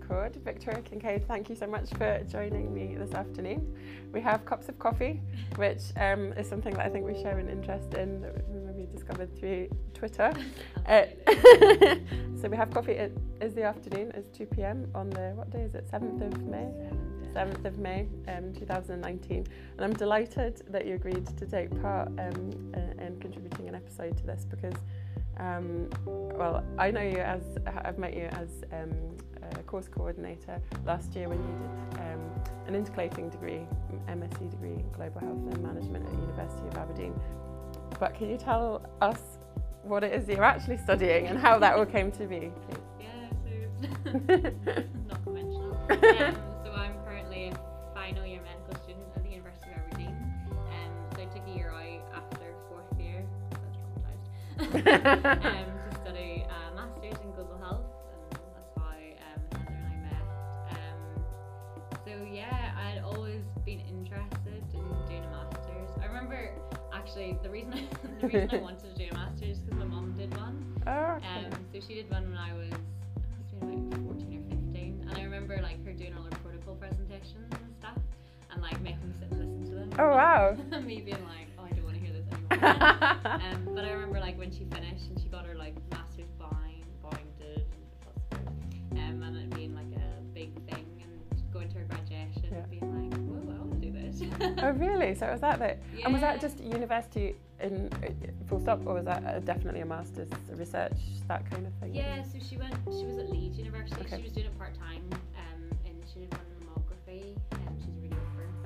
record. Victoria Kincaid, thank you so much for joining me this afternoon. We have cups of coffee, which um, is something that I think we share an interest in that we maybe discovered through Twitter. Uh, so we have coffee. It is the afternoon. It's 2 p.m. on the what day is it? 7th of May. 7th of May, um, 2019, and I'm delighted that you agreed to take part um, in contributing an episode to this because um, well, I know you as I've met you as um, a course coordinator last year when you did um, an intercalating degree, MSc degree in global health and management at the University of Aberdeen. But can you tell us what it is you're actually studying and how that all came to be? Please? Yeah, so not conventional. um, to study a master's in global health, and that's how um, Heather and I met. Um, so yeah, I'd always been interested in doing a master's. I remember actually the reason I, the reason I wanted to do a master's is because my mum did one. Oh. Um, so she did one when I was, I been like 14 or 15, and I remember like her doing all her protocol presentations and stuff, and like making me sit and listen to them. Oh, wow. Me being like, um, but I remember like when she finished and she got her like master's bind, binded, and um, and it being like a big thing, and going to her graduation Yeah. and being like, whoa, I want to do this. oh, really? So was that it? And was that just university in uh, full stop, or was that uh, definitely a master's research, that kind of thing? Yeah, so she went. She was at Leeds University. Okay. She was doing it part time, um, and she did one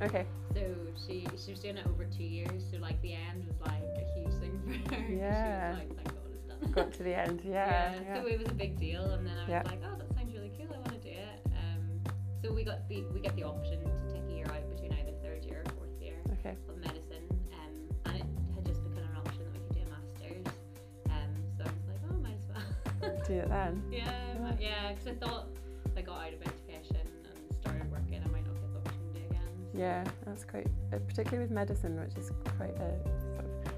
Okay. So she she was doing it over two years. So like the end was like a huge thing for her. Yeah. She was like, thank God it's done. Got to the end. Yeah. yeah. So it was a big deal, and then I was Yeah. like, oh, that sounds really cool. I want to do it. Um, so we got the we get the option to take a year out between either third year or fourth year Okay. of medicine, um, and it had just become an option that we could do a master's. Um, so I was like, oh, might as well. Do it then. Yeah, yeah, because I thought I got out of education Yeah, that's great. Uh, particularly with medicine, which is quite a sort of.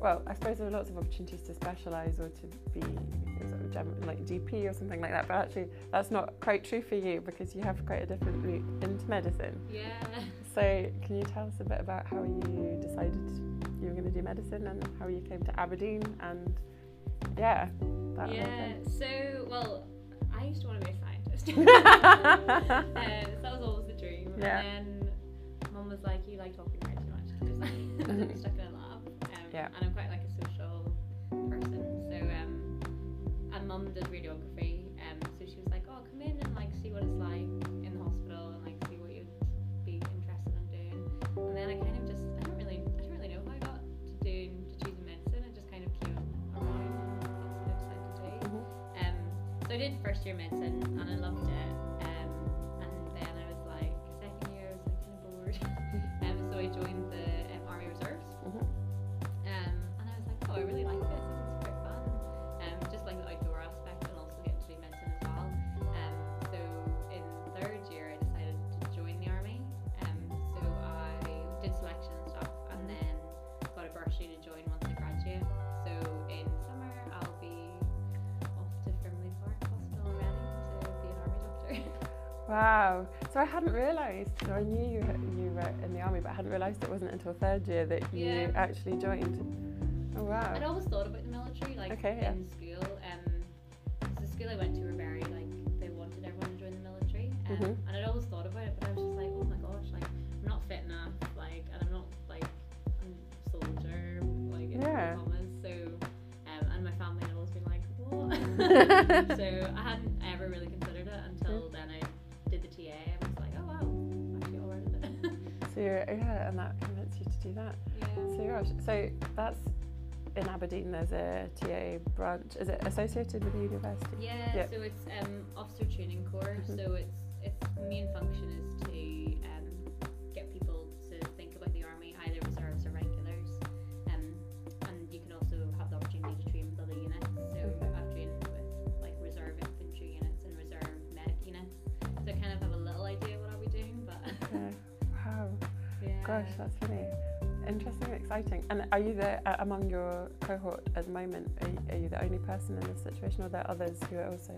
Well, I suppose there are lots of opportunities to specialise or to be sort of gem- like GP or something like that. But actually, that's not quite true for you because you have quite a different route into medicine. Yeah. So, can you tell us a bit about how you decided you were going to do medicine and how you came to Aberdeen and yeah, that Yeah. So, well, I used to want to be a scientist. uh, so that was always the dream. Yeah. And then mum was like, "You like talking way too much to be a scientist, stuck in a lab." Um, Yeah. And I'm quite like a social person, so um, and mum did radiography, um, so she was like, "Oh, come in and like see what it's like in the hospital and like see what you'd be interested in doing." And then I kind of just, I don't really, I don't really know how I got to doing to choosing medicine. It just kind of came around. And that's what I decided to do. Mhm. Um, so I did first year medicine and I loved it. So I joined the um, Army Reserves. Mhm. Um, and I was like, oh, I really like this. Is quite fun. Um, just like the outdoor aspect and also getting to do medicine as well. Um, so in third year, I decided to join the army. Um, so I did selection and stuff, and then got a bursary to join once I graduate. So in summer, I'll be off to Frimley Park Hospital in Reading to be an army doctor. Wow. So I hadn't realised. So I knew you you were in the army, but I hadn't realised it wasn't until third year that you Yeah. actually joined. Oh wow. I'd always thought about the military, like Okay, yeah. in school. Um, the school I went to were very like they wanted everyone to join the military, um, Mhm. and I'd always thought about it, but I was just like, oh my gosh, like I'm not fit enough, like, and I'm not like I'm a soldier, like in Yeah. commas. So, um, and my family had always been like, what? so that. yeah. So gosh, so that's in Aberdeen. There's a TA branch. Is it associated with the university? Yeah, Yeah. so it's um, officer training corps. Mhm. So its its main function is to um, get people to think about the army, either reserves or regulars. Um, and you can also have the opportunity to train with other units. So Okay. I've trained with like reserve infantry units and reserve medic units. So I kind of have a little idea what I'll be doing, but Yeah. Wow. yeah. Gosh, that's really interesting and exciting. And are you the uh, among your cohort at the moment? Are you, are you the only person in this situation, or are there others who are also?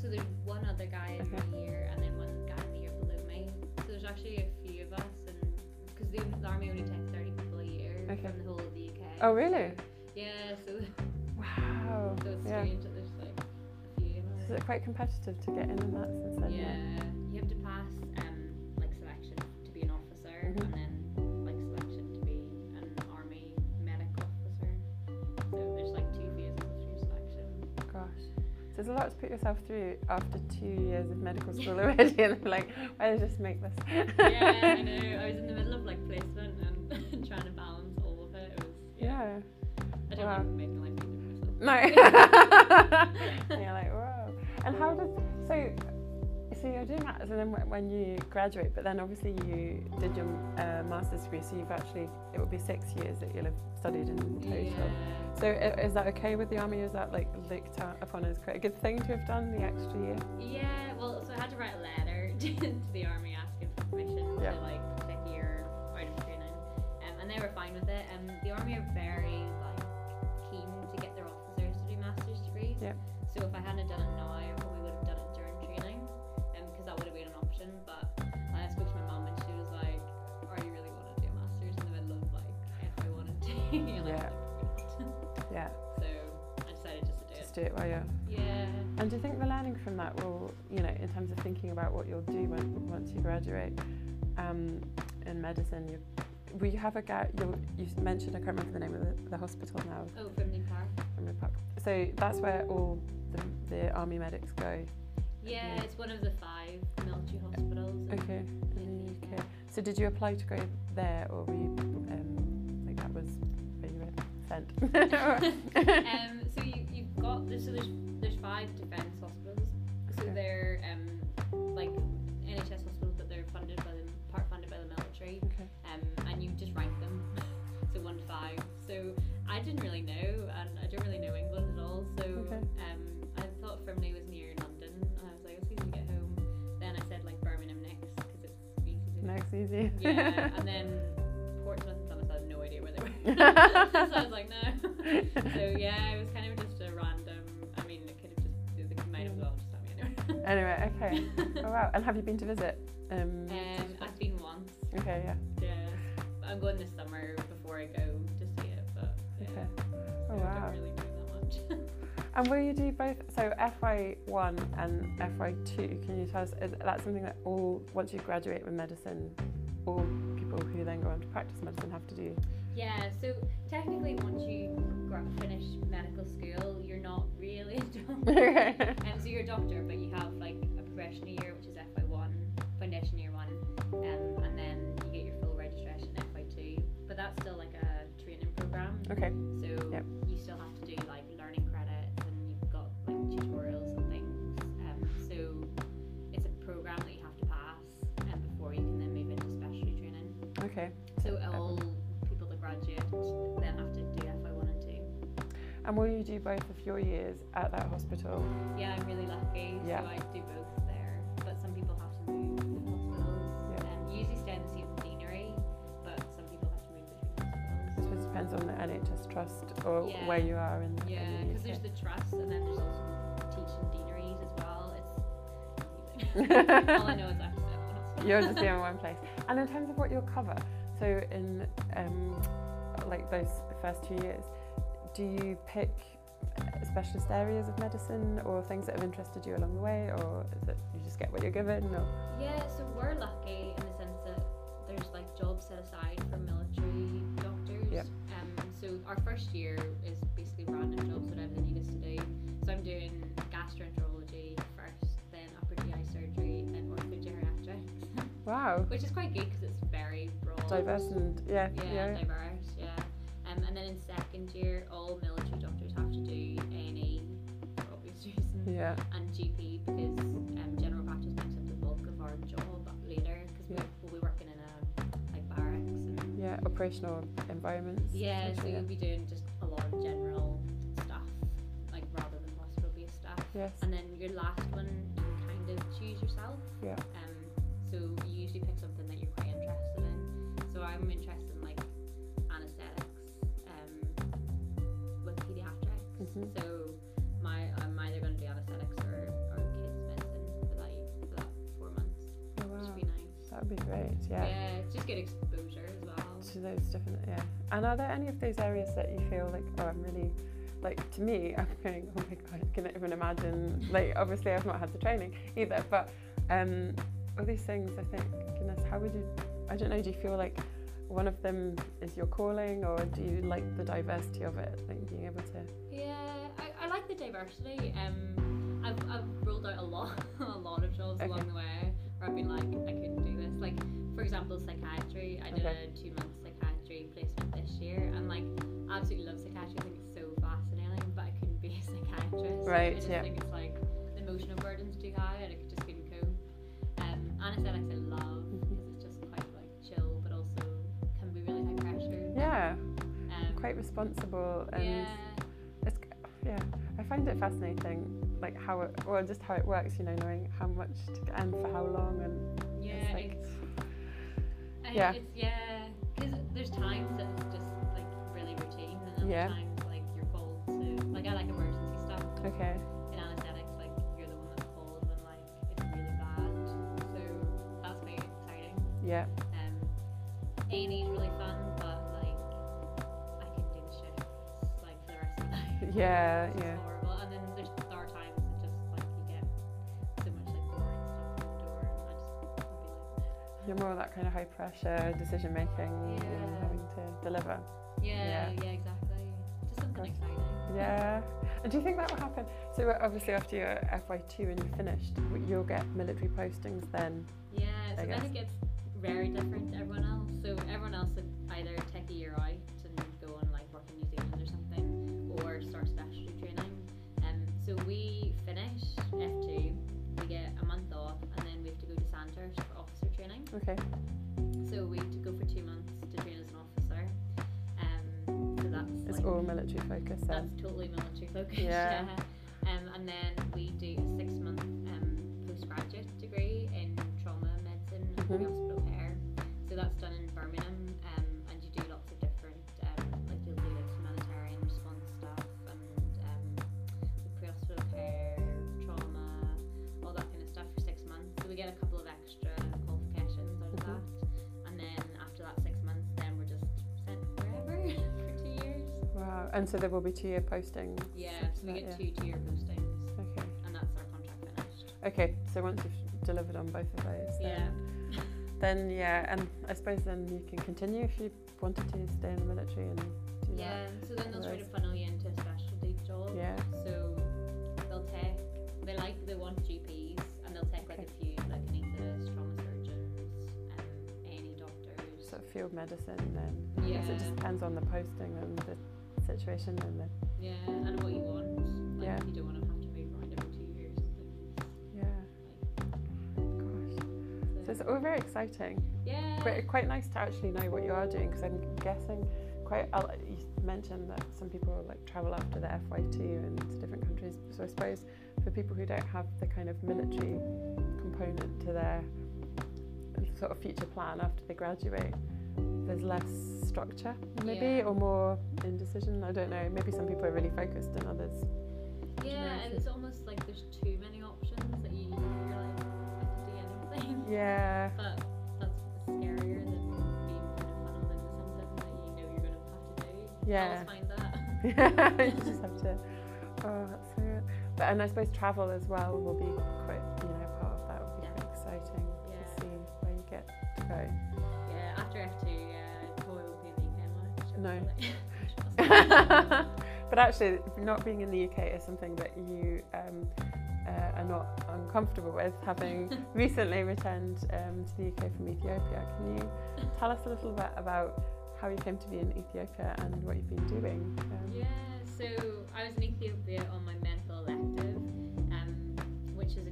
so there's one other guy in Okay. the year, and then one guy in the year below me. So there's actually a few of us, and because the, the army only takes 30 people a year Okay. from the whole of the UK. Oh, really? Yeah, so, Wow. so it's Yeah. strange that there's like a few of us. Is it quite competitive to get in in that sense? Yeah, you have to pass there's a lot to put yourself through after two years of medical school already, and I'm like, why did I just make this? yeah, I know. I was in the middle of like placement and trying to balance all of it. It was yeah. Yeah. I don't Wow. like making life easy for myself. No. and you're like, whoa. And how does so? So you're doing that, and then when- you graduate, but then obviously you did your uh, master's degree, so you've actually it would be six years that you'll have studied in total. Yeah. So is that okay with the army? Is that like looked upon as quite a good thing to have done the extra year? Yeah, well, so I had to write a letter to, to the army asking for permission Yeah. to like take a year out of training, um, and they were fine with it. Um, the army are very like keen to get their officers to do master's degrees. Yeah. So if I hadn't done it just do it. just do it while you're. Yeah. And do you think the learning from that will, you know, in terms of thinking about what you'll do when once you graduate um, in medicine, you, will you have a guy? You you mentioned I can't remember the name of the, the hospital now. Oh, Frimley Park. Frimley Park. So that's where all the, the army medics go. Yeah, it's one of the five military hospitals. in- Okay, in in the UK. So did you apply to go there, or were you um, like that was where you were sent? um, so you, you've so there's there's five defence hospitals. So Okay. they're um, like NHS hospitals, but they're funded by the part funded by the military. okay. Um, and you just rank them, so one to five. So I didn't really know, and I don't really know England at all. So Okay. um, I thought Frimley was near London, and I was like, it's easy to get home. Then I said like Birmingham next because it's easy. Next easy. Yeah, and then Portsmouth and Plymouth I had no idea where they were. so I was like, no. So yeah, it was kind of anyway. okay. Oh wow. And have you been to visit? Um, Um, I've been once. okay, yeah. Yeah, but I'm going this summer before I go to see it. But yeah, Okay. Oh I wow. don't really do that much. And will you do both? So FY1 and FY2, can you tell us, is that something that all, once you graduate with medicine, all people who then go on to practice medicine have to do? yeah, so technically, once you finish medical school, you're not really a doctor. Um, so you're a doctor, but you have like a progression year, which is FY1, foundation year one, um, and then you get your full registration FY2. But that's still like a training program. Okay. So Yep. And will you do both of your years at that hospital? Yeah, I'm really lucky. Yeah. So I do both there. But some people have to move hospitals. Yeah. And you usually stay in the same deanery, but some people have to move between I hospitals. suppose it depends on the NHS trust or Yeah. where you are in, Yeah, because the there's the trust and then there's also teaching deaneries as well. It's. All I know is I have to stay at hospital. You're just in one place. And in terms of what you'll cover, so in um, like those first two years, do you pick uh, specialist areas of medicine or things that have interested you along the way, or is it you just get what you're given? Or Yeah, so we're lucky in the sense that there's like jobs set aside for military doctors. Yep. Um, so our first year is basically random jobs, whatever they need us to do. So I'm doing gastroenterology first, then upper GI surgery, then orthogeriatrics, wow, which is quite good because it's very broad. diverse and yeah, Yeah, yeah, diverse. Yeah. Um, and then in second year, all military doctors have to do A&E for obvious reasons yeah, and GP because um, general practice makes up the bulk of our job later because Yeah. we'll be working in a like barracks and yeah, operational environments. yeah, so you'll be doing just a lot of general stuff like rather than hospital based stuff. Yes. And then your last one you kind of choose yourself. Yeah. Um, so you usually pick something that you're quite interested in. So I'm interested Mm-hmm. So my I'm either going to do anesthetics or, or kids medicine for that, for that four months. Oh, wow. Which would be nice. That would be great. Yeah. Yeah, just good exposure as well. To those different yeah. And are there any of those areas that you feel like oh I'm really like to me I'm going oh my god I can even imagine like obviously I've not had the training either but um all these things I think goodness how would you I don't know do you feel like one of them is your calling, or do you like the diversity of it, like being able to? Yeah, I, I like the diversity. Um, I've, I've ruled out a lot, a lot of jobs Okay. along the way where I've been like, I couldn't do this. Like, for example, psychiatry. I did Okay. a two month psychiatry placement this year, and like, I absolutely love psychiatry. I think it's so fascinating, but I couldn't be a psychiatrist. Right, I just yeah. think it's like the emotional burden's too high, and I just couldn't cope. Um, anesthetics I love quite responsible and yeah. it's yeah. I find it fascinating, like how it, well, just how it works. You know, knowing how much to get and for how long, and Yeah, it's like it's, I- Yeah. it's yeah, because there's times that it's just like really routine, and then Yeah. times like you're called to like I like emergency stuff. okay, In anesthetics, like you're the one that's called when like it's really bad, so that's very exciting. yeah, Um, A and E is really fun, yeah, It's yeah. horrible. And then there's there times that just like you get so much like boring stuff from the door, and I just like. You're more that kind of high pressure decision making and having to deliver. Yeah, Yeah. yeah, exactly. Just something exciting. Yeah. And do you think that will happen? So uh, obviously after your FY2 and you're finished, you'll get military postings then. Yeah, I so then guess. it gets very different to everyone else. So everyone else either take a year out or start specialty training. Um, so we finish F2, we get a month off, and then we have to go to Sandhurst for officer training. Okay. So we have to go for two months to train as an officer. Um, so that's It's like, all military focused then. That's totally military focused. Yeah. Um, and then we do a six month um, postgraduate degree in trauma medicine and And so there will be two year postings. Yeah, so we that, get yeah. two two-year postings, Okay. and that's our contract finished. Okay. So once you've delivered on both of those, Yeah. then, then yeah, and I suppose then you can continue if you wanted to stay in the military and do Yeah, so then they'll try to funnel you into a specialty job. Yeah. So they'll take, they like, they want GPs, and they'll take like Okay. a few, like anaesthetists, trauma surgeons, um, A&E doctors. that. Of field medicine then. Yeah, guess it just depends on the posting and the situation and the yeah, and what you want. Like, Yeah. you don't want to have to move around every two years. and yeah. Gosh. things. So it's all very exciting. yeah. But quite nice to actually know what you are doing because I'm guessing quite. lot- You mentioned that some people like travel after the FY2 and to different countries. So I suppose for people who don't have the kind of military component to their sort of future plan after they graduate, there's less structure maybe Yeah. or more indecision. I don't know. Maybe some people are really focused and others. Yeah, and it's almost like there's too many options that you, like, I can do anything. Yeah. But that's scarier than being kind of funneled into something that you know you're going to have to do. Yeah. Find that. Yeah, you just have to. Oh, that's so. But and I suppose travel as well will be quite, No. but actually, not being in the UK is something that you um, uh, are not uncomfortable with, having recently returned um, to the UK from Ethiopia. Can you tell us a little bit about how you came to be in Ethiopia and what you've been doing? Um, Yeah, so I was in Ethiopia on my medical elective, um, which is a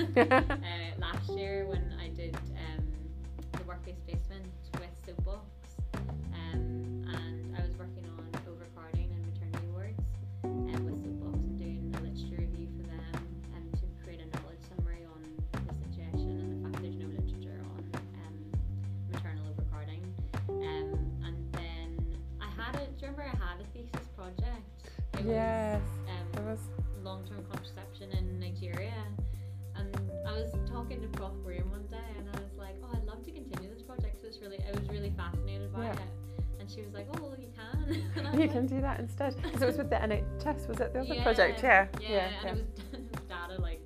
uh, last year when I did um, the work-based placement with Soapbox, um, and I was working on overcrowding and maternity wards um, with Soapbox and doing a literature review for them um, to create a knowledge summary on the situation and the fact there's no literature on um, maternal overcrowding. Um, and then I had a, do you remember I had a thesis project? It yes, was talking to Prof Graham one day, and I was like, "Oh, I'd love to continue this project. So it's really, I was really fascinated by Yeah. it." And she was like, "Oh, well, you can." And I was You like, can do that instead. Because it was with the NHS, was it the other Yeah, project? Yeah. Yeah, and it was data like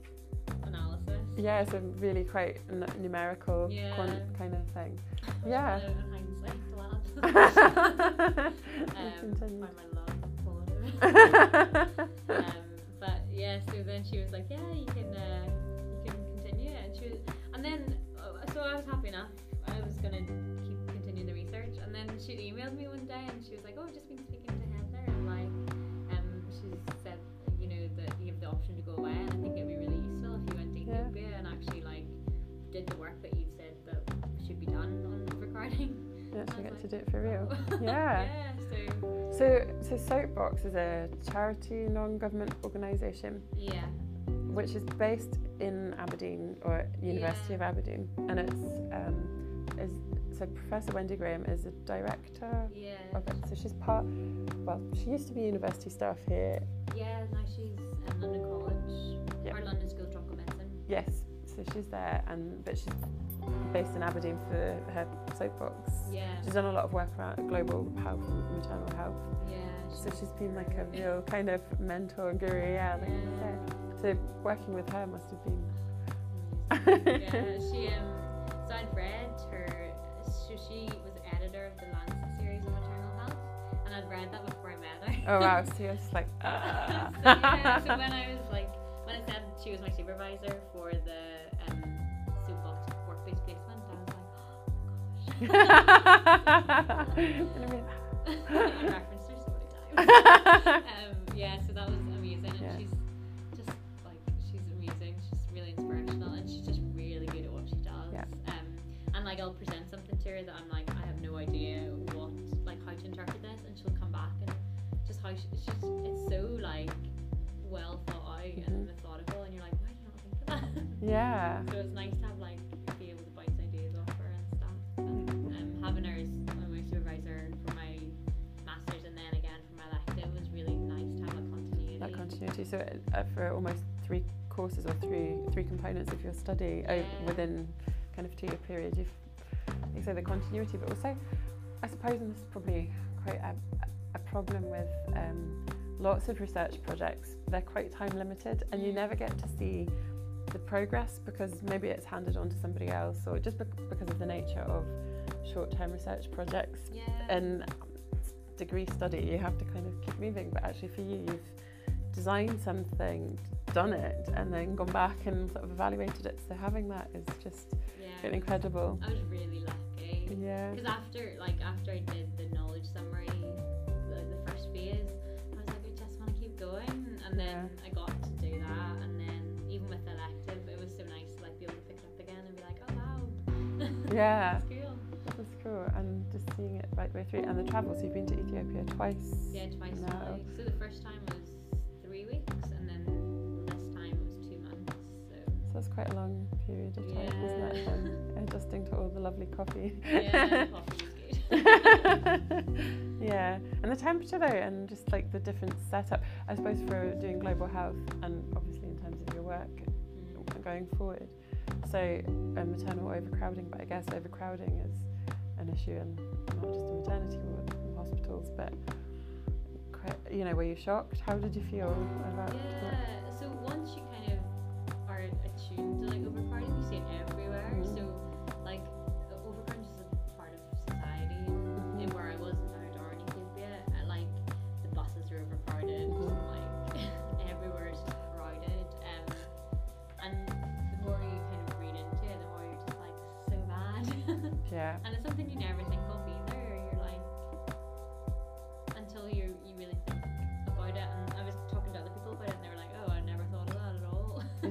analysis. Yeah, it's a really quite n- numerical Yeah. quant kind of thing. Yeah. In hindsight, lad. Um, find my love quality. um, but yeah, so then she was like, yeah, you can, uh, she was, and then, uh, so I was happy enough. I was gonna keep continuing the research, and then she emailed me one day, and she was like, oh, I've just been speaking to Heather, and like, um, she said, you know, that you have the option to go away, and I think it'd be really useful if you went to Yeah. Ethiopia and actually like did the work that you've said that should be done on recording. You I actually get to do it for real. "Oh." Yeah. yeah. So So, so Soapbox is a charity non-government organisation yeah. which is based in Aberdeen or University Yeah. of Aberdeen, and it's um, is so Professor Wendy Graham is a director Yeah. of it. So she's part. Well, she used to be university staff here. Yeah, now she's at London College Yeah. or London School of Tropical Medicine. Yes, so she's there, and but she's based in Aberdeen for her soapbox. Yeah. She's done a lot of work around global health and maternal health. Yeah. So she's been like a real kind of mentor and guru, yeah, like you say. So working with her must have been. yeah, she um. So I'd read her. So she was editor of the Lancet series on maternal health, and I'd read that before I met her. Oh wow, so like. ah. so, yeah, so when I was like, when I said she was my supervisor for the um, Soapbox work-based placement, I was like, oh my gosh. And I referenced her so many times. um, yeah, so that was and like I'll present something to her that I'm like I have no idea what like how to interpret this, and she'll come back and just how she, it's just it's so like well thought out Mhm. and methodical, and you're like why did I not think of that? yeah. So it's nice to have like be able to bounce ideas off her and stuff. And um, having her as my supervisor for my masters and then again for my elective was really nice to have that continuity. That continuity. So uh, for almost three courses or three three components of your study uh, within kind of two year period, you've you say the continuity, but also I suppose and this is probably quite a, a problem with um, lots of research projects. They're quite time limited, and you Mm. never get to see the progress because maybe it's handed on to somebody else, or just bec- because of the nature of short term research projects yeah. and degree study you have to kind of keep moving but actually for you you've designed something done it and then gone back and sort of evaluated it so having that is just yeah. Incredible I was really lucky. yeah Because after like after I did the knowledge summary, the, the first phase, I was like, I just want to keep going, and then I got to do that, and then even with elective, it was so nice to like be able to pick it up again and be like, oh wow, Yeah. that's cool. that's cool and just seeing it right way through and the travel so you've been to Ethiopia twice Yeah, twice now. now. So the first time was So quite a long period of time isn't it Yeah. um, adjusting to all the lovely coffee yeah, coffee good. yeah, and the temperature though, and just like the different setup. I suppose for doing global health, and obviously in terms of your work Mm. going forward. So um, maternal overcrowding, but I guess overcrowding is an issue, and not just in maternity ward hospitals, but quite, you know, were you shocked? How did you feel about? Yeah, so once you kind of are attuned to like overcrowding, you see it everywhere. Mhm. So like overcrowding is a part of society. Mhm. And where I was in in Ethiopia, like the buses are overcrowded, Mhm. like everywhere is just crowded. Um, and the more you kind of read into it, the more you're just like, so bad. Yeah, and it's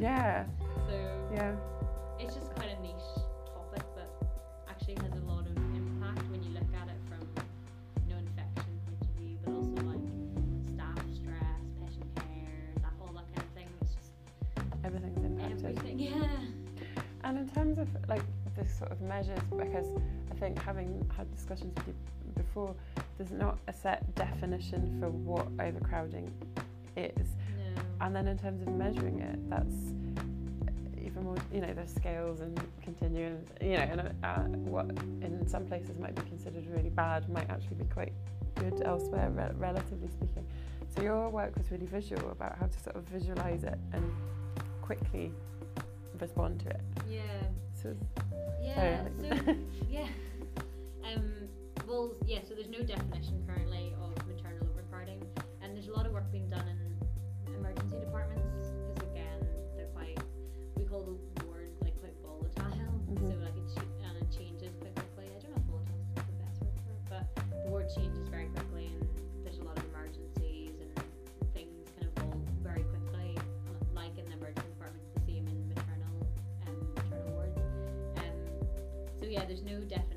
yeah, so yeah, it's just quite a niche topic, but actually has a lot of impact when you look at it from you know infection point of view, but also like staff stress, patient care, that all that kind of thing. It's just everything's impacted. everything. Yeah. And in terms of like the sort of measures, because I think having had discussions with you before, there's not a set definition for what overcrowding is. And then in terms of measuring it, that's even more, you know, there's scales and continuum, you know, and uh, what in some places might be considered really bad might actually be quite good elsewhere, re- relatively speaking. So your work was really visual about how to sort of visualize it and quickly respond to it. Yeah. So Yeah. So yeah. Um. Well, yeah. So there's no definition currently there's no definition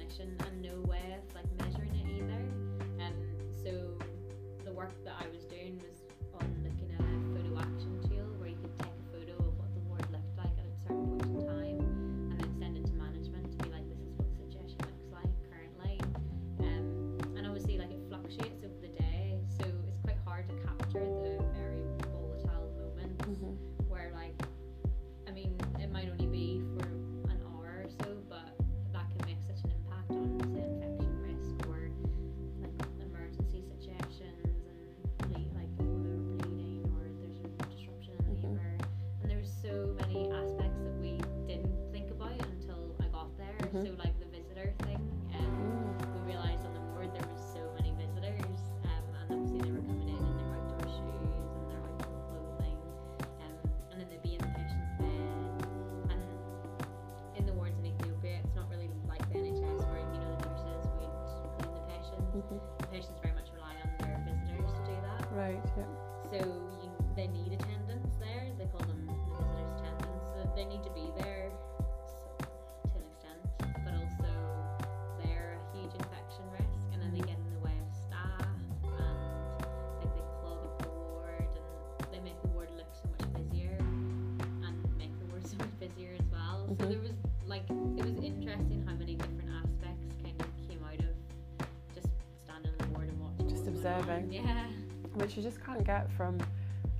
observing. Yeah. Which you just can't get from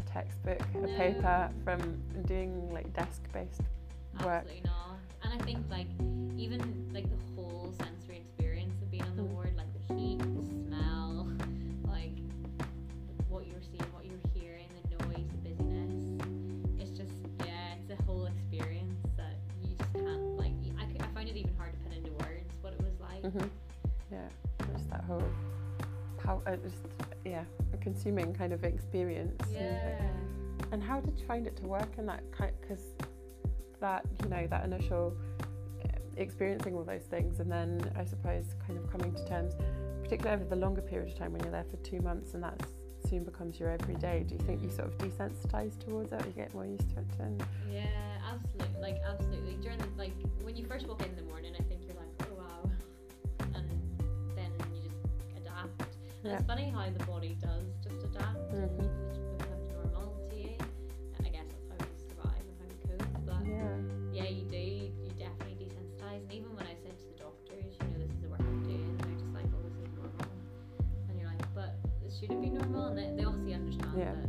a textbook, a No. paper, from doing like desk-based work. Absolutely not. And I think like even like the whole sensory experience of being on the Mm. ward, like the heat, the smell, like what you're seeing, what you're hearing, the noise, the busyness. It's just yeah, it's a whole experience that you just can't like. I, I find it even hard to put into words what it was like. hmm how uh, just yeah, a consuming kind of experience. and Yeah. thing. And how did you find it to work in that kind? Because that you know that initial uh, experiencing all those things, and then I suppose kind of coming to terms, particularly over the longer period of time when you're there for two months, and that soon becomes your everyday. Do you think you sort of desensitize towards it, or you get more used to it? And Yeah, absolutely. Like absolutely. During the like when you first walk in the morning, Yeah. it's funny how the body does just adapt and Mhm. it just becomes normal to you. I guess that's how we survive and how we cope. But yeah, yeah, you do. You definitely desensitize. And even when I said to the doctors, you know, this is the work I'm doing, they're just like, oh, this is normal. And you're like, but should it be normal? And they, they obviously understand Yeah. that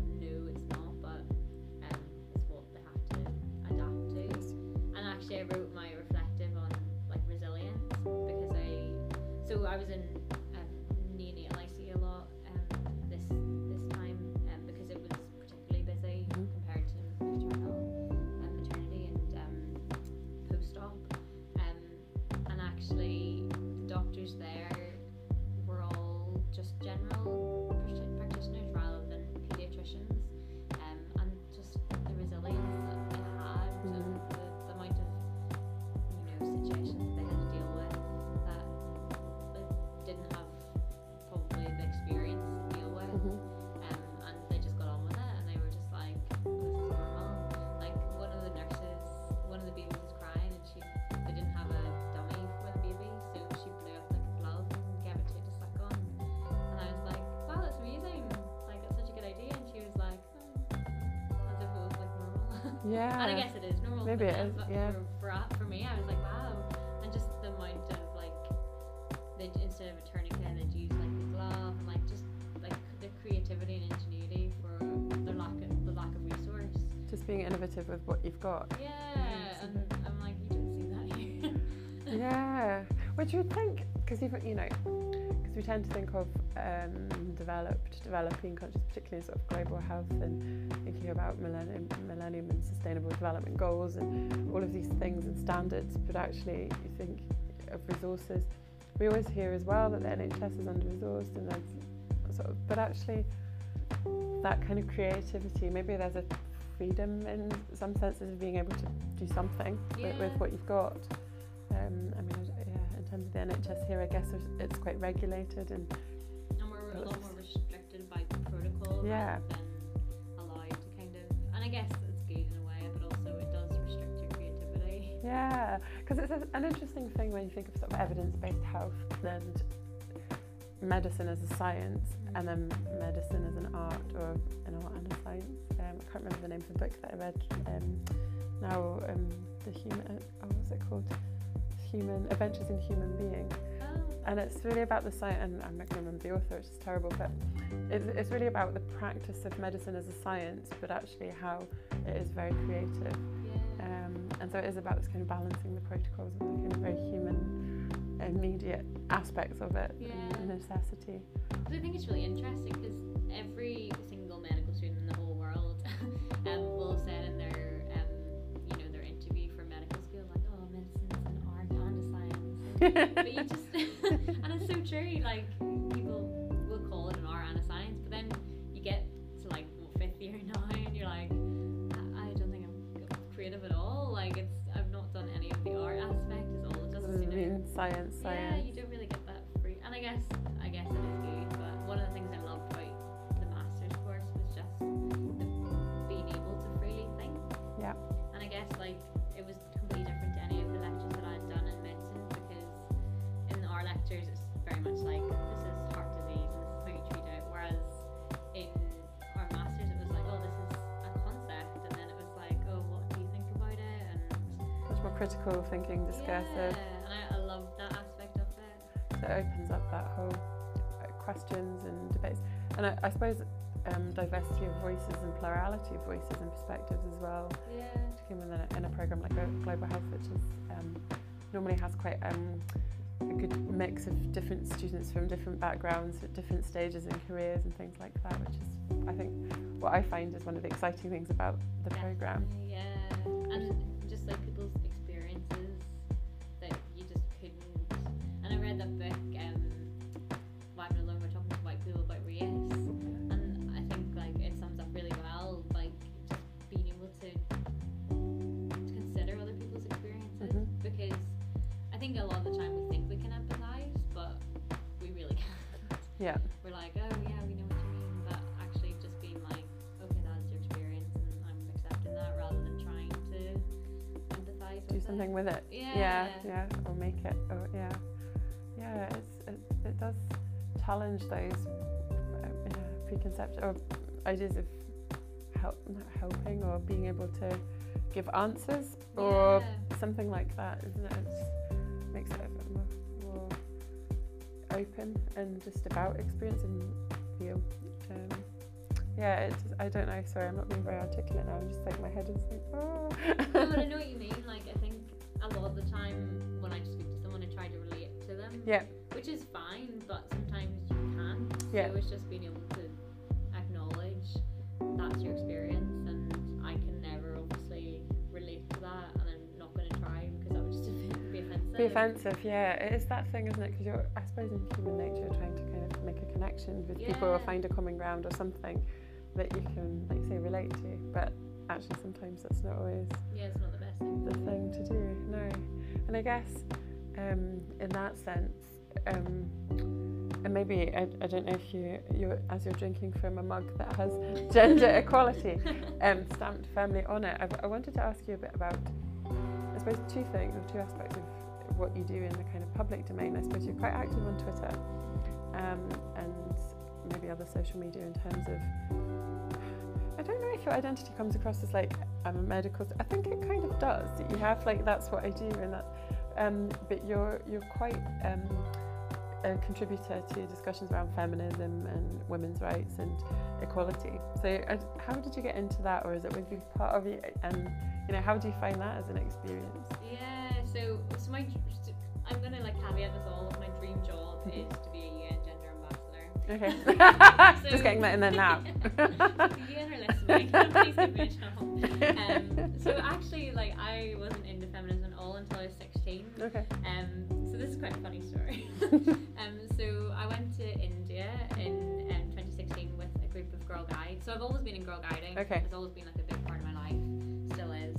yeah. and I guess it is normal. Maybe it them, is, yeah. For, for for me, I was like, "Wow!" And just the amount of like, they instead of a tourniquet, they'd use like the glove and like just like the creativity and ingenuity for the lack of the lack of resource. Just being innovative with what you've got. Yeah, and I'm like, you don't see that here. Yeah, which you would think, because you know, because we tend to think of um, developed, developing countries, particularly sort of global health and thinking about millennium, millennium and sustainable development goals and all of these things and standards. But actually, you think of resources. We always hear as well that the NHS is under resourced and there's sort of, but actually, that kind of creativity. Maybe there's a freedom in some senses of being able to do something with, with what you've got. Um, I mean, yeah, in terms of the NHS here, I guess it's quite regulated and a lot more restricted by the protocol Yeah. rather than allowed to kind of. And I guess it's good in a way, but also it does restrict your creativity. yeah, because it's a, an interesting thing when you think of sort of evidence-based health and medicine as a science and then medicine as an art or an art and a science. Um, I can't remember the name of the book that I read um, now. Um, the human, uh, oh, what's it called? Human Adventures in Human Being. Oh, and it's really about the science and i'm not going to remember the author which is terrible but it's, it's really about the practice of medicine as a science but actually how it is very creative yeah. um, and so it is about this kind of balancing the protocols and the kind of very human immediate aspects of it Yeah. and necessity But I think it's really interesting because every but you just, and it's so true. Like people will call it an art and a science, but then you get to like what, fifth year now, and you're like, I, I don't think I'm creative at all. Like it's, I've not done any of the art aspect. It's all just, Doesn't you know, mean science yeah, critical thinking discursive. Yeah, and I, I love that aspect of it. so it opens up that whole uh, questions and debates. And I, I suppose um, diversity of voices and plurality of voices and perspectives as well. Yeah. particularly in a, in a program like Glo- global health which is um, normally has quite um, a good mix of different students from different backgrounds at different stages in careers and things like that which is i think what i find is one of the exciting things about the program. Yeah, and read that book, um, Why I'm No Longer talking to white people about race, and I think like it sums up really well, like just being able to, to consider other people's experiences Mhm. because I think a lot of the time we think we can empathize, but we really can't yeah we're like, oh yeah, we know what you mean, but actually just being like, okay, that's your experience, and I'm accepting that rather than trying to empathize. do with something it. with it Yeah. yeah yeah or make it or yeah yeah it's it, it does challenge those uh, preconceptions or ideas of help not helping or being able to give answers or Yeah. something like that isn't it it's, makes it a bit more, more open and just about experience and feel um, yeah it's I don't know sorry I'm not being very articulate now I'm just like my head is like oh no, but I know what you mean. Like, I think a lot of the time Yeah. Which is fine, but sometimes you can't. Yeah. So it's just being able to acknowledge that's your experience, and I can never obviously relate to that, and I'm not going to try because that would just be offensive. be offensive yeah it is that thing isn't it because you're I suppose in human nature you're trying to kind of make a connection with people or find a common ground or something that you can like you say relate to but actually sometimes that's not always Yeah, it's not the best thing. the thing to do no and I guess um, in that sense um, and maybe I, I don't know if you you as you're drinking from a mug that has gender equality um, stamped firmly on it I, I wanted to ask you a bit about I suppose two things or two aspects of what you do in the kind of public domain I suppose you're quite active on Twitter um, and maybe other social media in terms of I don't know if your identity comes across as like I'm a medical. I think it kind of does. You have like that's what I do, and that. Um, but you're you're quite um, a contributor to discussions around feminism and women's rights and equality. So, uh, how did you get into that, or is it with you part of it? And you know, how do you find that as an experience? Yeah, so so my I'm gonna like caveat this all. My dream job is to be a UN gender ambassador. Okay, So- just getting that in there now. The UN are listening, please give me a. Um, so actually, like I wasn't into feminism at all until I was 16. okay. Um, so this is quite a funny story. um, so I went to India in um, 2016 with a group of girl guides. So I've always been in girl guiding. Okay. It's always been like a big part of my life, still is.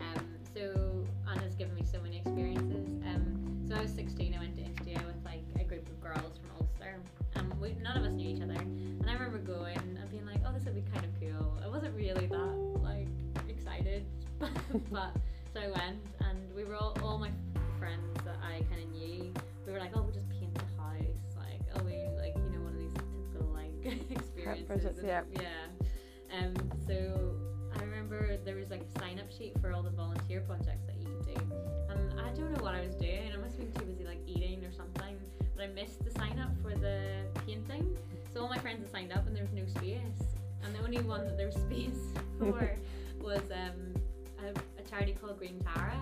Um, so and it's given me so many experiences. Um, so I was 16. I went to India with like a group of girls from Ulster. Um, we, none of us knew each other. And I remember going and being like, oh, this would be kind of cool. I wasn't really that like excited, but so I went we were all, all my friends that I kind of knew. We were like, oh, we'll just paint the house. Like, oh, we like you know one of these typical like experiences. projects, and- yeah. Yeah. Um. So I remember there was like a sign up sheet for all the volunteer projects that you could do, and I don't know what I was doing. I must have been too busy like eating or something. But I missed the sign up for the painting. So all my friends had signed up and there was no space. And the only one that there was space for was um, a, a charity called Green Tara.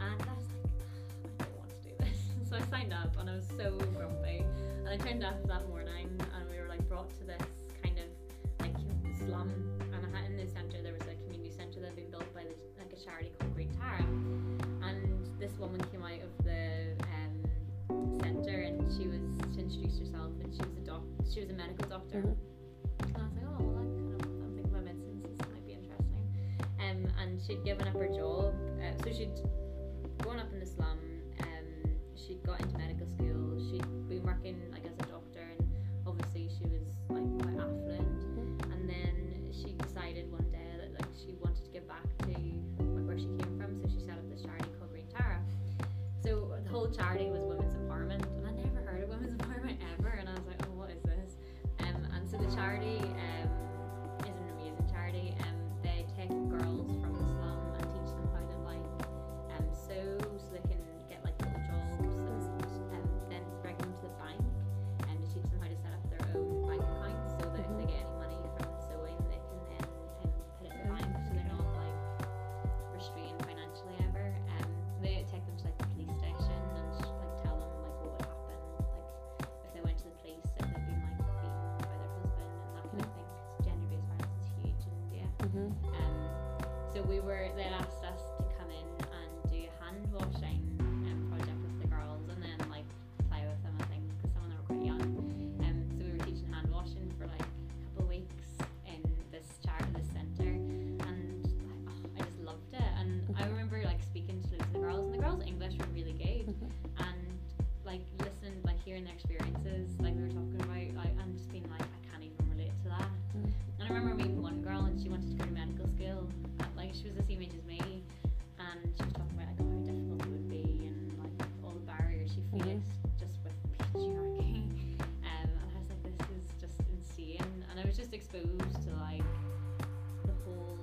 And I was like, I don't want to do this. So I signed up and I was so grumpy. And I turned up that morning and we were like brought to this kind of like slum. And I had in the centre there was a community centre that had been built by this, like a charity called Green Tara. And this woman came out of the um, centre and she was she introduced herself and she was a doc she was a medical doctor. Mhm. And I was like, oh, well, I kind of, I'm thinking about medicines. This might be interesting. Um, and she'd given up her job. Uh, so she'd grown up in the slum. Um, she'd got into medical school. She'd been working like as a doctor, and obviously she was like quite affluent. And then she decided one day that like she wanted to give back to like, where she came from. So she set up this charity called Green Tara. So the whole charity was just with patriarchy. Um, and I was like, this is just insane. And I was just exposed to like the whole,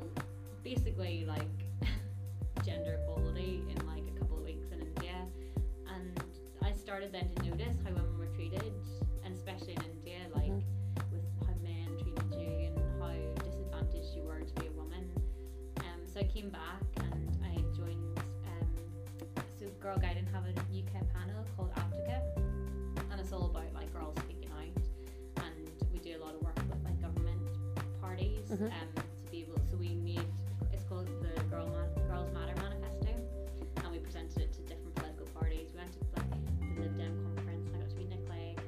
basically like gender equality in like a couple of weeks in India. And I started then to notice how women were treated, and especially in India, like Mhm. with how men treated you and how disadvantaged you were to be a woman. Um, so I came back UK panel called Advocate, and it's all about like girls speaking out, and we do a lot of work with like government parties Mhm. um, to be able. So we made it's called the Girl Ma- Girls Matter Manifesto, and we presented it to different political parties. We went to like the Lib Dem conference. I got to meet Nick Clegg,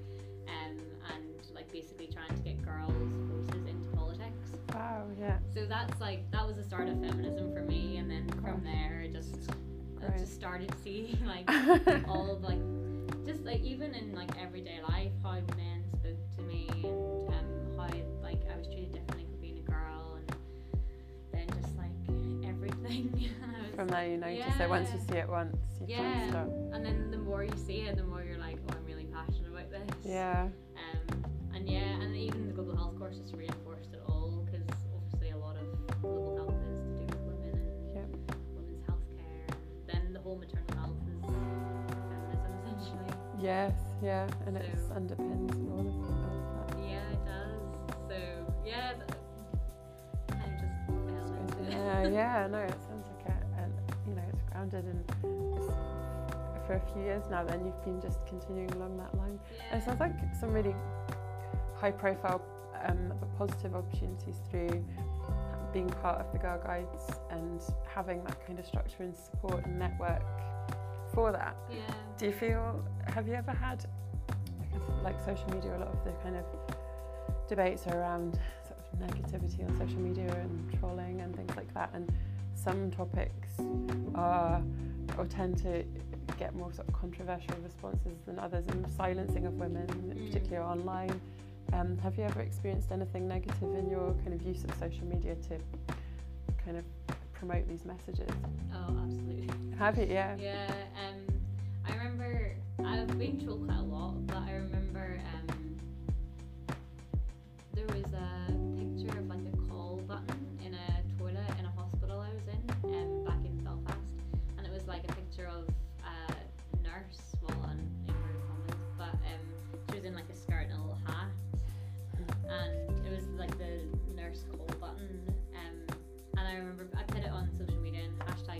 um, and like basically trying to get girls' voices into politics. Wow. Yeah. So that's like that was the start of feminism for me, and then from there it just I Great. just started seeing like all of like just like even in like everyday life how men spoke to me and um, how like I was treated differently for being a girl and then just like everything was From there, you notice it. Once you see it once, you Yeah. can't stop. and then the more you see it the more you're like oh I'm really passionate about this Yeah. um, and yeah, and even the global health course just reinforced it all because obviously a lot of global health whole maternal health is feminism essentially. Yes. Yeah, and it So- underpins all of, all of that. Yeah, it does. So yeah, kind of just it. Yeah, yeah, no, it sounds like it, and you know, it's grounded in. It's, for a few years now, then you've been just continuing along that line. And it sounds like some really high-profile, um, positive opportunities through being part of the Girl Guides and having that kind of structure and support and network for that. Yeah. Do you feel? Have you ever had, like social media, a lot of the kind of debates are around sort of negativity on social media and trolling and things like that, and some topics are or tend to get more sort of controversial responses than others, and silencing of women, Mm. particularly online. Um, have you ever experienced anything negative in your kind of use of social media to kind of promote these messages? Oh, absolutely. Have you? Yeah. Yeah. Um, I remember I've been trolled quite a lot, but I remember um, there was a picture of like a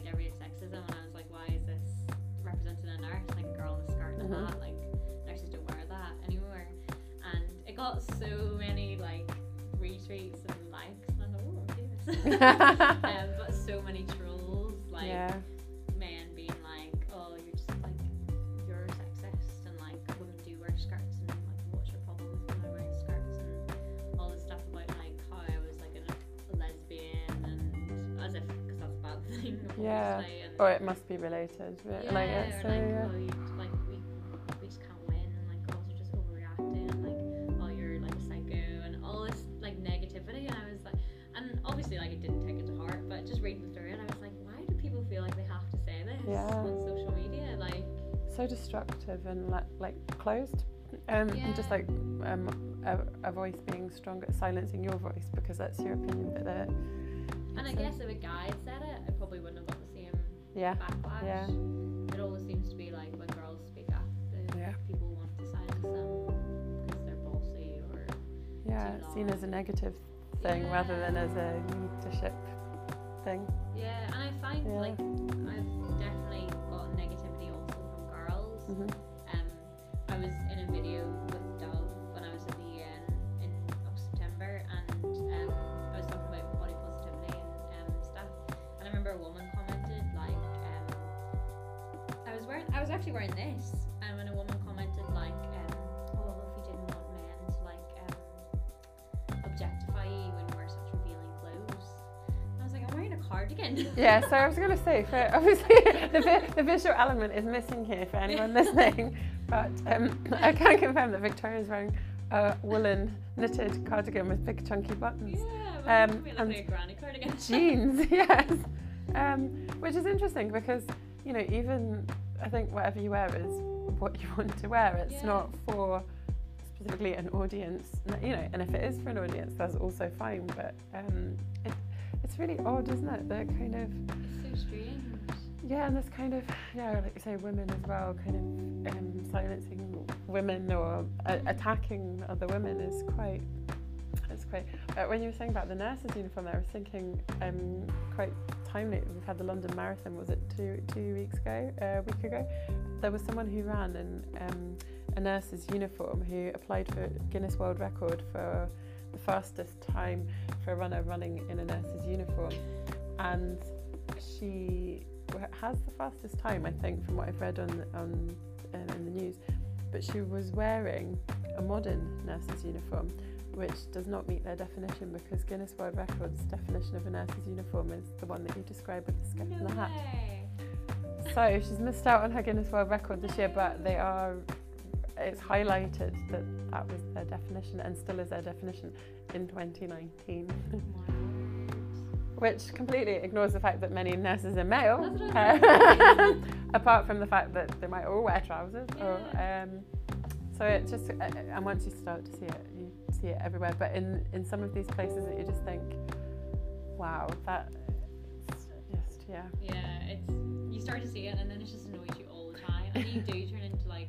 every sexism, and I was like, why is this representing a nurse, like a girl in a skirt and a Mhm. hat? Like nurses don't wear that anymore. And it got so many like retweets and likes, and I thought, oh, okay. this." um, but so many trolls, like yeah. Yeah. Or it must be related. but, yeah, like it's so, like, yeah. oh, like we, we just can't win, and like girls are just overreacting, and like oh, you're like a psycho, and all this like negativity, and I was like, and obviously like it didn't take it to heart, but just reading through it, I was like, why do people feel like they have to say this Yeah. on social media? Like, so destructive and like, like closed um, and just like um, a, a voice being stronger silencing your voice because that's your opinion but they're and I guess if a guy said yeah backlash. Yeah. It always seems to be like when girls speak up, the Yeah. people want to silence them because they're bossy or yeah Too seen as a negative thing rather than as a leadership thing Yeah, and I find Yeah. like I've definitely got negativity also from girls. hmm yeah so I was going to say for obviously the, the visual element is missing here for anyone listening but um, I can confirm that Victoria's wearing a woolen knitted cardigan with big chunky buttons Yeah, Um, and like granny cardigan. jeans, yes. Um, which is interesting because, you know, even I think whatever you wear is what you want to wear. It's Yeah. not for specifically an audience, you know, and if it is for an audience, that's also fine. But um, it, it's really odd, isn't it? The kind of, It's so strange. yeah, and this kind of, yeah, like you say, women as well, kind of um, silencing women or uh, attacking other women is quite. It's quite. Uh, when you were saying about the nurses' uniform, I was thinking um, quite timely. We've had the London Marathon. Was it two two weeks ago? Uh, a week ago. There was someone who ran in um, a nurse's uniform who applied for Guinness World Record for the fastest time for a runner running in a nurse's uniform, and she has the fastest time, I think, from what I've read on on um, in the news. But she was wearing a modern nurse's uniform, which does not meet their definition because Guinness World Records definition of a nurse's uniform is the one that you described with the skirt No and the hat. way. So she's missed out on her Guinness World Record this year, but they are. It's highlighted that that was their definition and still is their definition in 2019, which completely ignores the fact that many nurses are male, That's what I uh, apart from the fact that they might all wear trousers. Or, um, so it just, uh, and once you start to see it, you see it everywhere. But in in some of these places that you just think, wow, that it's just yeah. Yeah, it's you start to see it and then it just annoys you all the time, and you do turn into like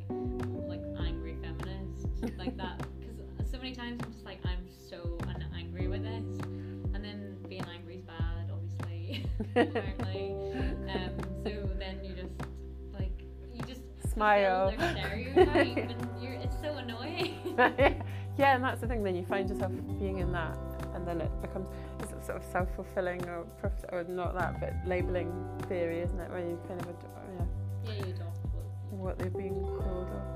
like that because so many times I'm just like I'm so un- angry with this, and then being angry is bad, obviously. apparently, um, so then you just like you just Smile. their stereotype, and you're it's so annoying. yeah, and that's the thing. Then you find yourself being in that, and then it becomes it's sort of self-fulfilling or, prof- or not that, but labeling theory, isn't it? Where you kind of ad- yeah, yeah, you adopt what. what they're being called or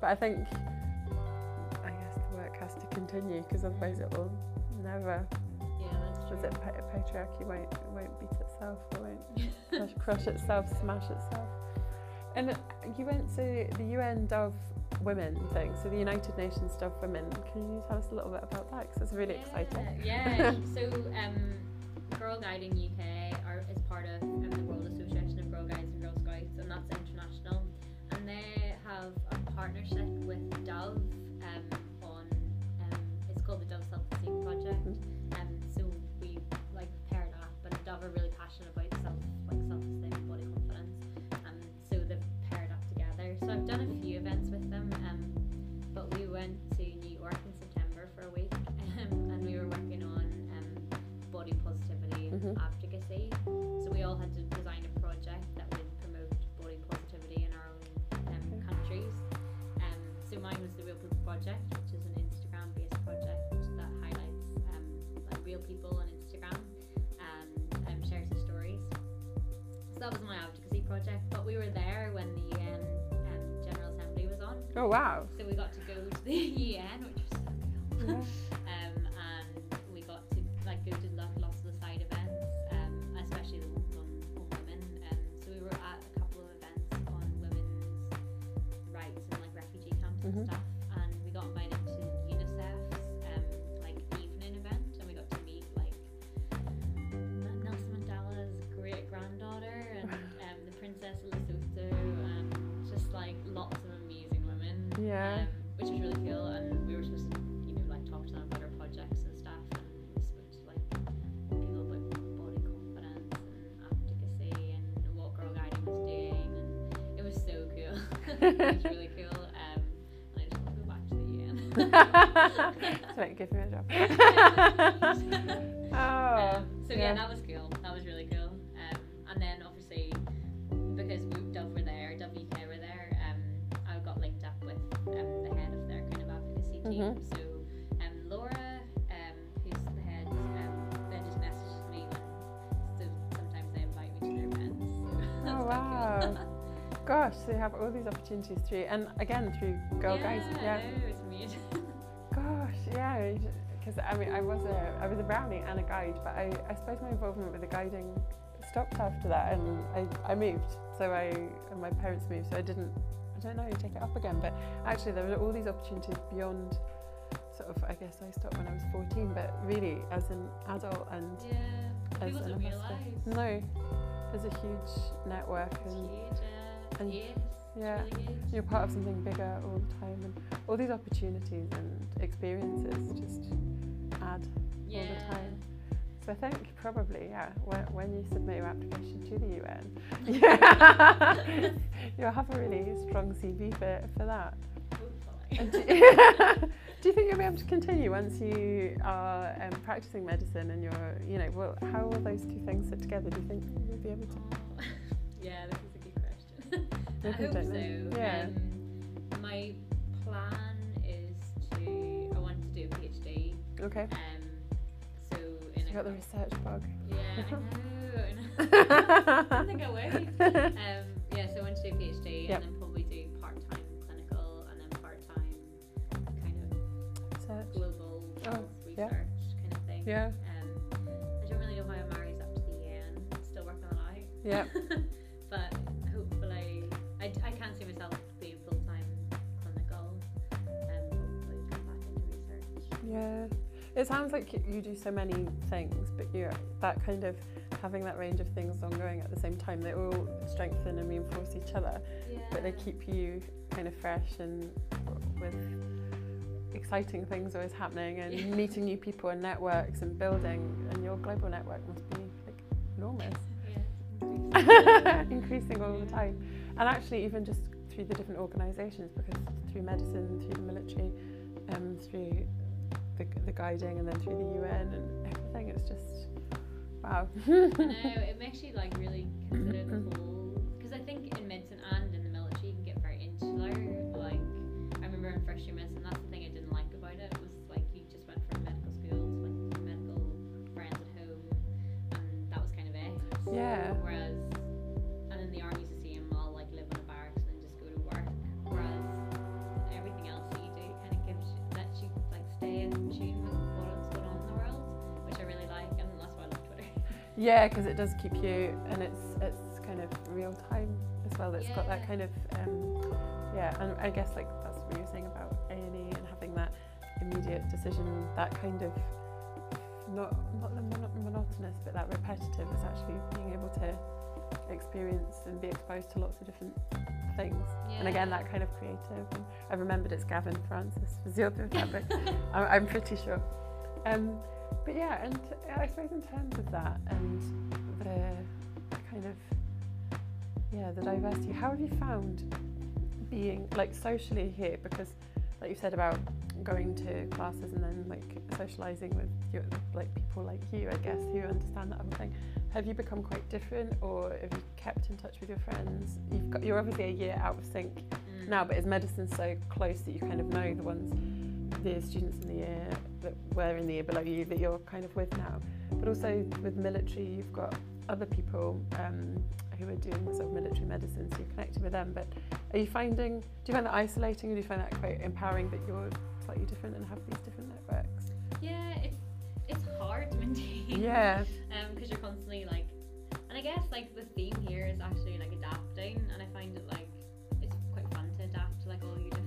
But I think I guess the work has to continue because otherwise it will never. Yeah, Was it patriarchy won't won't beat itself or won't crush, crush itself, smash itself. And you went to the UN Dove Women thing, so the United Nations Dove Women. Can you tell us a little bit about that? Because it's really yeah, exciting. Yeah. so, um, Girl Guiding UK are, is part of um, Project, which is an Instagram-based project that highlights um, like real people on Instagram and um, shares their stories. So that was my advocacy project. But we were there when the UN um, General Assembly was on. Oh wow! So we got to go to the UN, which was so cool. Yeah. Yeah. um, which was really cool. And we were supposed to, you know, like talk to them about our projects and stuff. And we spoke to like people about body confidence and advocacy and what girl guiding was doing, and it was so cool. it was really cool. Um, and I just want to go back to the UN. so give me a job. oh. Um, so yeah. yeah. that was cool. That was Mhm. So um, Laura, um, who's the head, um, then just messages me when so sometimes they invite me to their events. So Oh, wow. cool. Gosh, so you have all these opportunities through, and again through Girl yeah, Guys. Yeah. amazing. Gosh, yeah. Because I mean, I was a I was a brownie and a guide, but I, I suppose my involvement with the guiding stopped after that, and I, I moved. So I and my parents moved, so I didn't. I don't know how you take it up again, but actually there were all these opportunities beyond. Sort of, I guess I stopped when I was 14, but really as an adult and yeah, as an investor. realise. No, there's a huge network It's and huge. Uh, and- yes, yeah. Really you're part of something bigger all the time and all these opportunities and experiences just add yeah. all the time. So I think probably, yeah, when, when you submit your application to the UN, yeah, you'll have a really strong CV for, for that. Do, do you think you'll be able to continue once you are um, practicing medicine and you're, you know, well, how will those two things sit together? Do you think you'll be able to? Yeah, this is a good question. I hope so. know. Yeah. Um, my plan is to I want to do a PhD. Okay. Um, a got the research bug. yeah, I know. I. I think I will. Um, yeah, so I want to do a PhD Yep. and then probably do part time clinical and then part time kind of Research. global Oh, health yeah. research kind of thing. Yeah. Um, I don't really know how it marries up to the end. Still working that out. Yeah. It sounds like you do so many things, but you're that kind of having that range of things ongoing at the same time. They all strengthen and reinforce each other, Yeah. but they keep you kind of fresh and with exciting things always happening and Yeah. meeting new people and networks and building. And your global network must be like enormous, Yeah. increasing all the time. And actually, even just through the different organisations because through medicine, through the military, um, through the, the guiding, and then through the UN and everything. It's just wow. I know it makes you like really consider the whole because I think in medicine and in the military you can get very insular. Like I remember in first year medicine, that's the thing I didn't like about it was like you just went from medical school to like medical friends at home, and that was kind of it. Yeah. Yeah, because it does keep you, and it's it's kind of real time as well. It's got that kind of um, yeah, and I guess like that's what you were saying about A and E and having that immediate decision, that kind of not not the mono- monotonous, but that repetitive is actually being able to experience and be exposed to lots of different things. And again, that kind of creative. And I remembered it's Gavin Francis was the other fabric. I'm, I'm pretty sure. Um, but yeah, and I suppose in terms of that and the, the kind of yeah the diversity, how have you found being like socially here? Because like you said about going to classes and then like socializing with your, like people like you, I guess, who understand that whole thing. Have you become quite different, or have you kept in touch with your friends? You've got you're obviously a year out of sync Mm. now, but is medicine so close that you kind of know the ones, the students in the year that were in the year below you that you're kind of with now? But also with military, you've got other people um, who are doing sort of military medicine, so you're connected with them. But are you finding, do you find that isolating, or do you find that quite empowering that you're slightly different and have these different networks? Yeah, it's it's hard to maintain. Yeah, Um, because you're constantly like, and I guess like the theme here is actually like adapting, and I find it like it's quite fun to adapt to like all your different friend groups.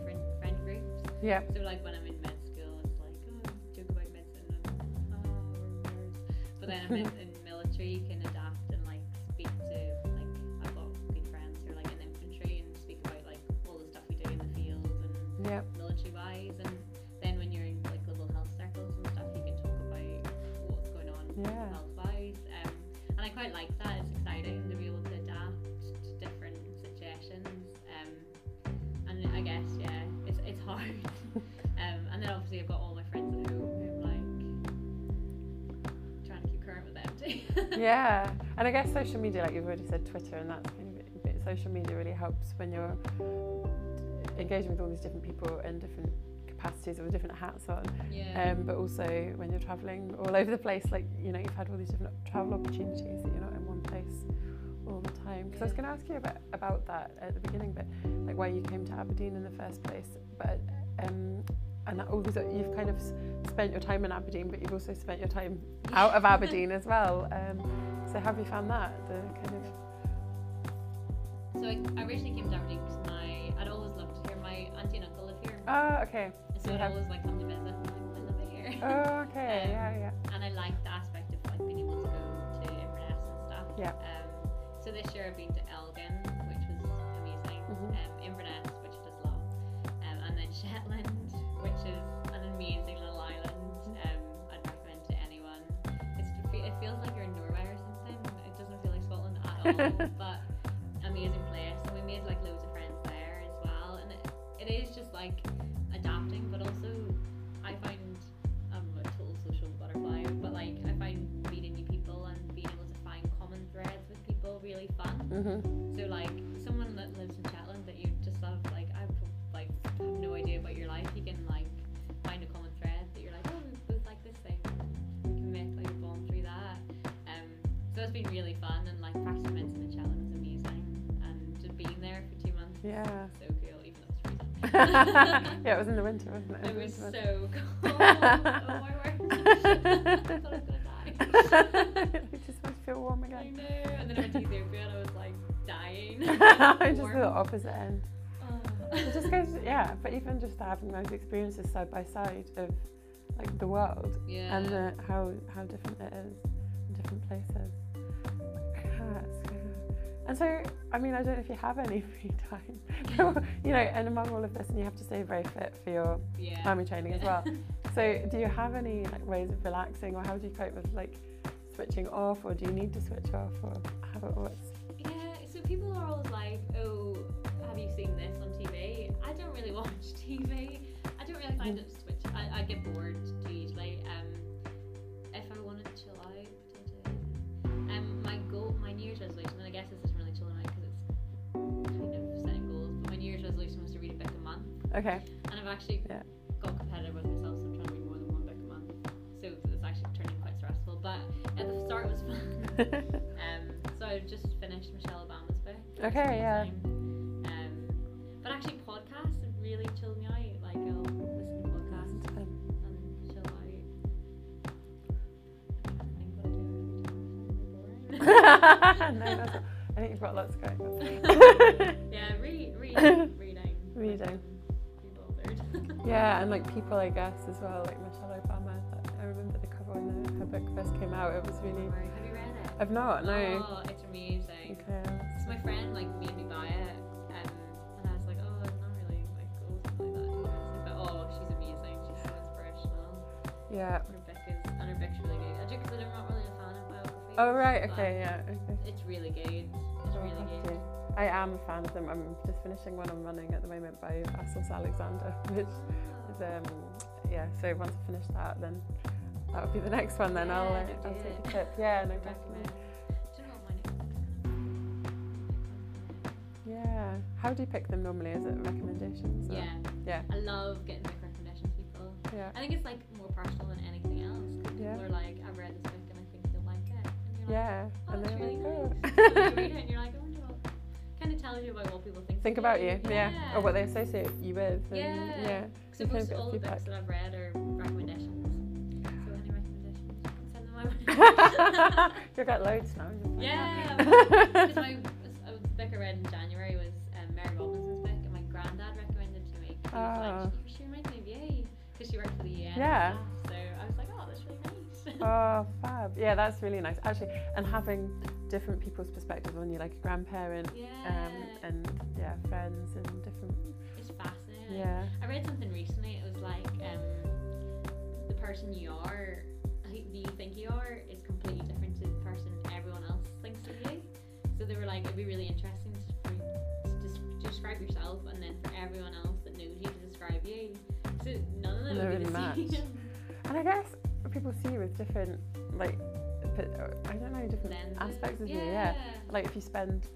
Yeah, So like when I'm in med school, it's like oh, joke about medicine and oh, we're nerds. But then I'm in, in military, you can adapt and like speak to like I've got good friends who are like in infantry and speak about like all the stuff we do in the field and yeah, military wise and then when you're in like global health circles and stuff you can talk about what's going on Yeah. health wise um, and I quite like obviously I've got all my friends at home who I'm like trying to keep current with them too yeah. And I guess social media, like you've already said, Twitter, and that's kind of it. But social media really helps when you're engaging with all these different people in different capacities or with different hats on. yeah Um, but also when you're traveling all over the place, like you know, you've had all these different travel opportunities that you're not in one place all the time. Because I was going to ask you about about that at the beginning, but like why you came to Aberdeen in the first place. But um, and all these you've kind of spent your time in Aberdeen, but you've also spent your time out of Aberdeen as well. Um, so how have you found that? The kind of so I, I originally came to Aberdeen because my I'd always loved to hear my auntie and uncle live here oh, okay. So I'd have- always like come to visit. and I'm like, "Oh, I live here. Oh, okay. Um, yeah, yeah. and I like the aspect of like being able to go to Inverness and stuff. Yeah. Um, so this year I've been to Elgin, which was amazing. Mhm. Um, Inverness, which I just love, um, and then Shetland, like Scotland at all, but amazing place. And we made like loads of friends there as well. And it, it is just like adapting, but also I find I'm a total social butterfly, but like I find meeting new people and being able to find common threads with people really fun. Mhm. It's been really fun and like practicing medicine in Shetland was amazing, and just being there for two months, Yeah. so cool, even though it's freezing. yeah, it was in the winter, wasn't it? It was the so cold. oh my word. I thought I was gonna die. I just want to feel warm I again. know. And then I went to Ethiopia and I was like dying. I'm just the opposite end. Oh. It just goes, yeah, but even just having those experiences side by side of like the world yeah. and the, how how different it is in different places. Yeah, it's good. And so, I mean, I don't know if you have any free time, you know, and among all of this, and you have to stay very fit for your yeah. army training as well. So, do you have any like ways of relaxing, or how do you cope with like switching off, or do you need to switch off, or how it works? Yeah, so people are always like, oh, have you seen this on TV? I don't really watch TV. I don't really find it switch. I, I get bored too easily. Um, Okay. and I've actually Yeah. got competitive with myself, so I'm trying to read more than one book a month. So it's actually turning quite stressful. But at the start it was fun. Um, so I just finished Michelle Obama's book. Okay, yeah. Um, but actually, podcasts have really chilled me out. Like I'll listen to podcasts and chill out. I think what I do every no, that's I think you've got lots going on. yeah, read, reading, reading, Reading. Yeah, and like people, I guess, as well, like Michelle Obama. I remember the cover when the, her book first came out. It was really. Have you read it? I've not, no. Oh, it's amazing. Okay. So my friend like made me buy it, um, and I was like, oh, I'm not really like oh, something like that. But oh, she's amazing. She's so inspirational. Yeah. And her book is, and her book's really good. I do because I'm not really a fan of biographies. Oh right. Okay. Yeah. Okay. It's really good. It's really good. I am a fan of them. I'm just finishing one I'm running at the moment by Assos Alexander, which is um yeah. So once I finish that, then that'll be the next one. Then I'll Yeah, uh, I'll take it. a tip. Yeah. No, definitely. Do you know what my next book's gonna be? Yeah. How do you pick them normally? Is it recommendations? or- Yeah, Yeah. I love getting book recommendations, people. Yeah. I think it's like more personal than anything else. 'cause Yeah. People are like, I've read this book and I think you'll like it. And you're like, Yeah. oh, and that's they're really like, oh. nice. And you read it and you're like. Kind of tells you about what people think. Think about you, yeah. Yeah. or what they associate you with. And, Yeah. yeah. So you most all the feedback. books that I've read are recommendations. So any recommendations, send them my way. You've got loads now. Yeah, Because my uh, the book I read in January was um, Mary Robinson's book, and my granddad recommended it to me. He was like, she, she reminds me of you, because she worked for the UN. Yeah. So I was like, oh, that's really nice. Oh, fab. Yeah, that's really nice. Actually, and having different people's perspectives on you, like a grandparent yeah. um, and yeah, friends and different. it's fascinating. Yeah. I read something recently. It was like um, the person you are, who you think you are, is completely different to the person everyone else thinks of you. So they were like, it'd be really interesting to, to, describe yourself, and then for everyone else that knows you to describe you. So none of them would be the same. And I guess people see you with different, like, I don't know, different Lenses. aspects of you. Yeah. Like if you spend,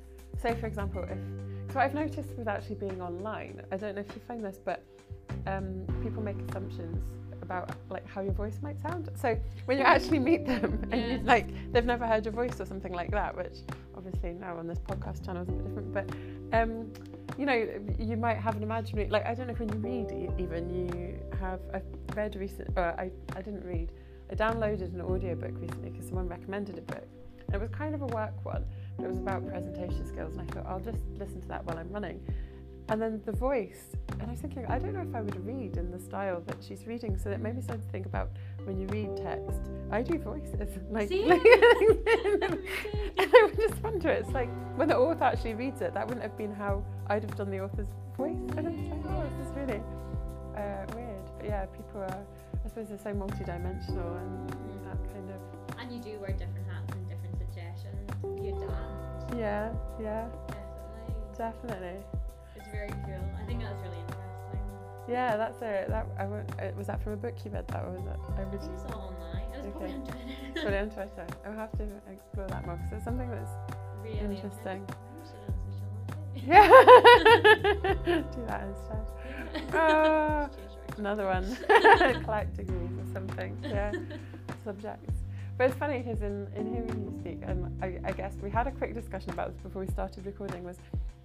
say for example, if so I've noticed with actually being online, I don't know if you find this, but um, people make assumptions about like how your voice might sound. So when you actually meet them and you like they've never heard your voice or something like that, which obviously now on this podcast channel is a bit different, but um, you know you might have an imaginary like I don't know if when you read even you have I read recent or I I didn't read I downloaded an audiobook recently because someone recommended a book. And it was kind of a work one but it was about presentation skills and I thought I'll just listen to that while I'm running. And then the voice and I was thinking I don't know if I would read in the style that she's reading so that made me start to think about when you read text. I do voices like, See? like and I would just wonder it's like when the author actually reads it that wouldn't have been how I'd have done the author's voice. And I was like oh this is really uh, weird but yeah people are suppose they're so multi-dimensional and that kind of And you do wear different hats in different situations. You adapt. yeah yeah Definitely. definitely It's very cool. I think that's really interesting. yeah that's it that I was that from a book you read that or was it I I read think it's all online. It was probably on Twitter. It on Twitter. I'll have to explore that more because it's something that's really Interesting. Maybe we should do it on social media. yeah. Do that instead. Oh, Another one. Collecting these or something. Yeah. Subjects. But it's funny because in, in hearing you speak, and I, I guess we had a quick discussion about this before we started recording. Was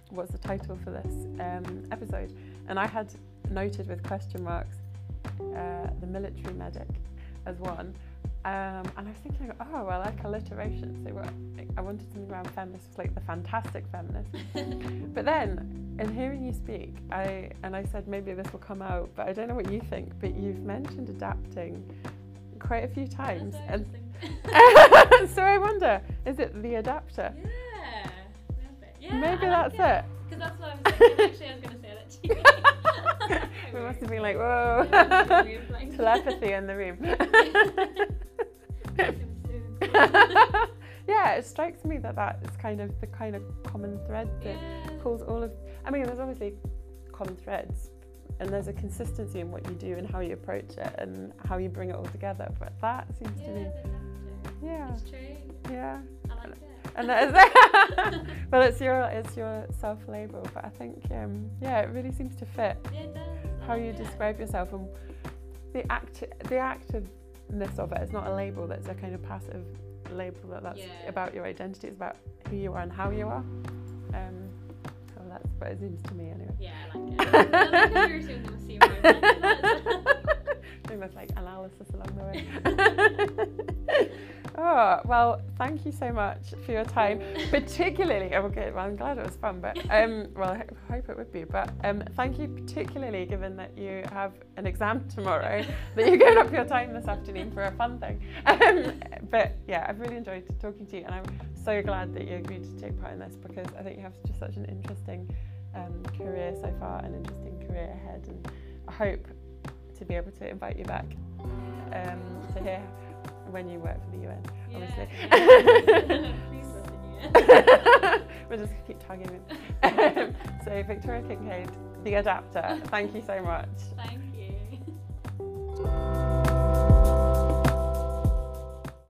what's the title for this um, episode? And I had noted with question marks uh, the military medic as one. Um, and I was thinking, oh, I like alliteration. So what, I wanted something around feminist, was like the fantastic feminist. But then, in hearing you speak, I and I said maybe this will come out, but I don't know what you think. But you've mentioned adapting quite a few times, and so I wonder, is it the adapter? yeah. Maybe. Yeah. maybe that's it. Because that's what I was thinking. Actually, I was going to say that to you. we must have been like, whoa, Yeah, it's weird, like- telepathy in the room. yeah, it strikes me that that is kind of the kind of common thread that yeah. pulls all of. I mean, there's obviously common threads and there's a consistency in what you do and how you approach it and how you bring it all together. But that seems Yeah, to be, yeah, It's true. yeah. I like it. And that is well, it's your it's your self label, but I think um, yeah, it really seems to fit Yeah, it. How like you it. describe yourself and the act the activeness of it. It's not a label that's a kind of passive label that that's Yeah. about your identity. It's about who you are and how you are. Um, so that's what it seems to me anyway. Yeah, I like it. I like how you're assuming we'll see where I'm at. Doing this like analysis along the way. oh well, thank you so much for your time. Particularly, oh, okay, well, I'm glad it was fun, but um, well, I hope it would be. But um, thank you particularly, given that you have an exam tomorrow, that you're going up your time this afternoon for a fun thing. Um, but yeah, I've really enjoyed talking to you, and I'm so glad that you agreed to take part in this because I think you have just such an interesting um, career so far, an interesting career ahead, and I hope to be able to invite you back um, to hear when you work for the UN, obviously. Yeah. Listen, yeah. we'll just keep tagging in. Um, so Victoria Kincaid, the adapter, thank you so much. Thank you.